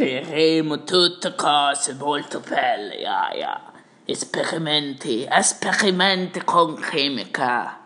Creeremo tutte cose molto belle, Aya. Esperimenti, esperimenti con chimica.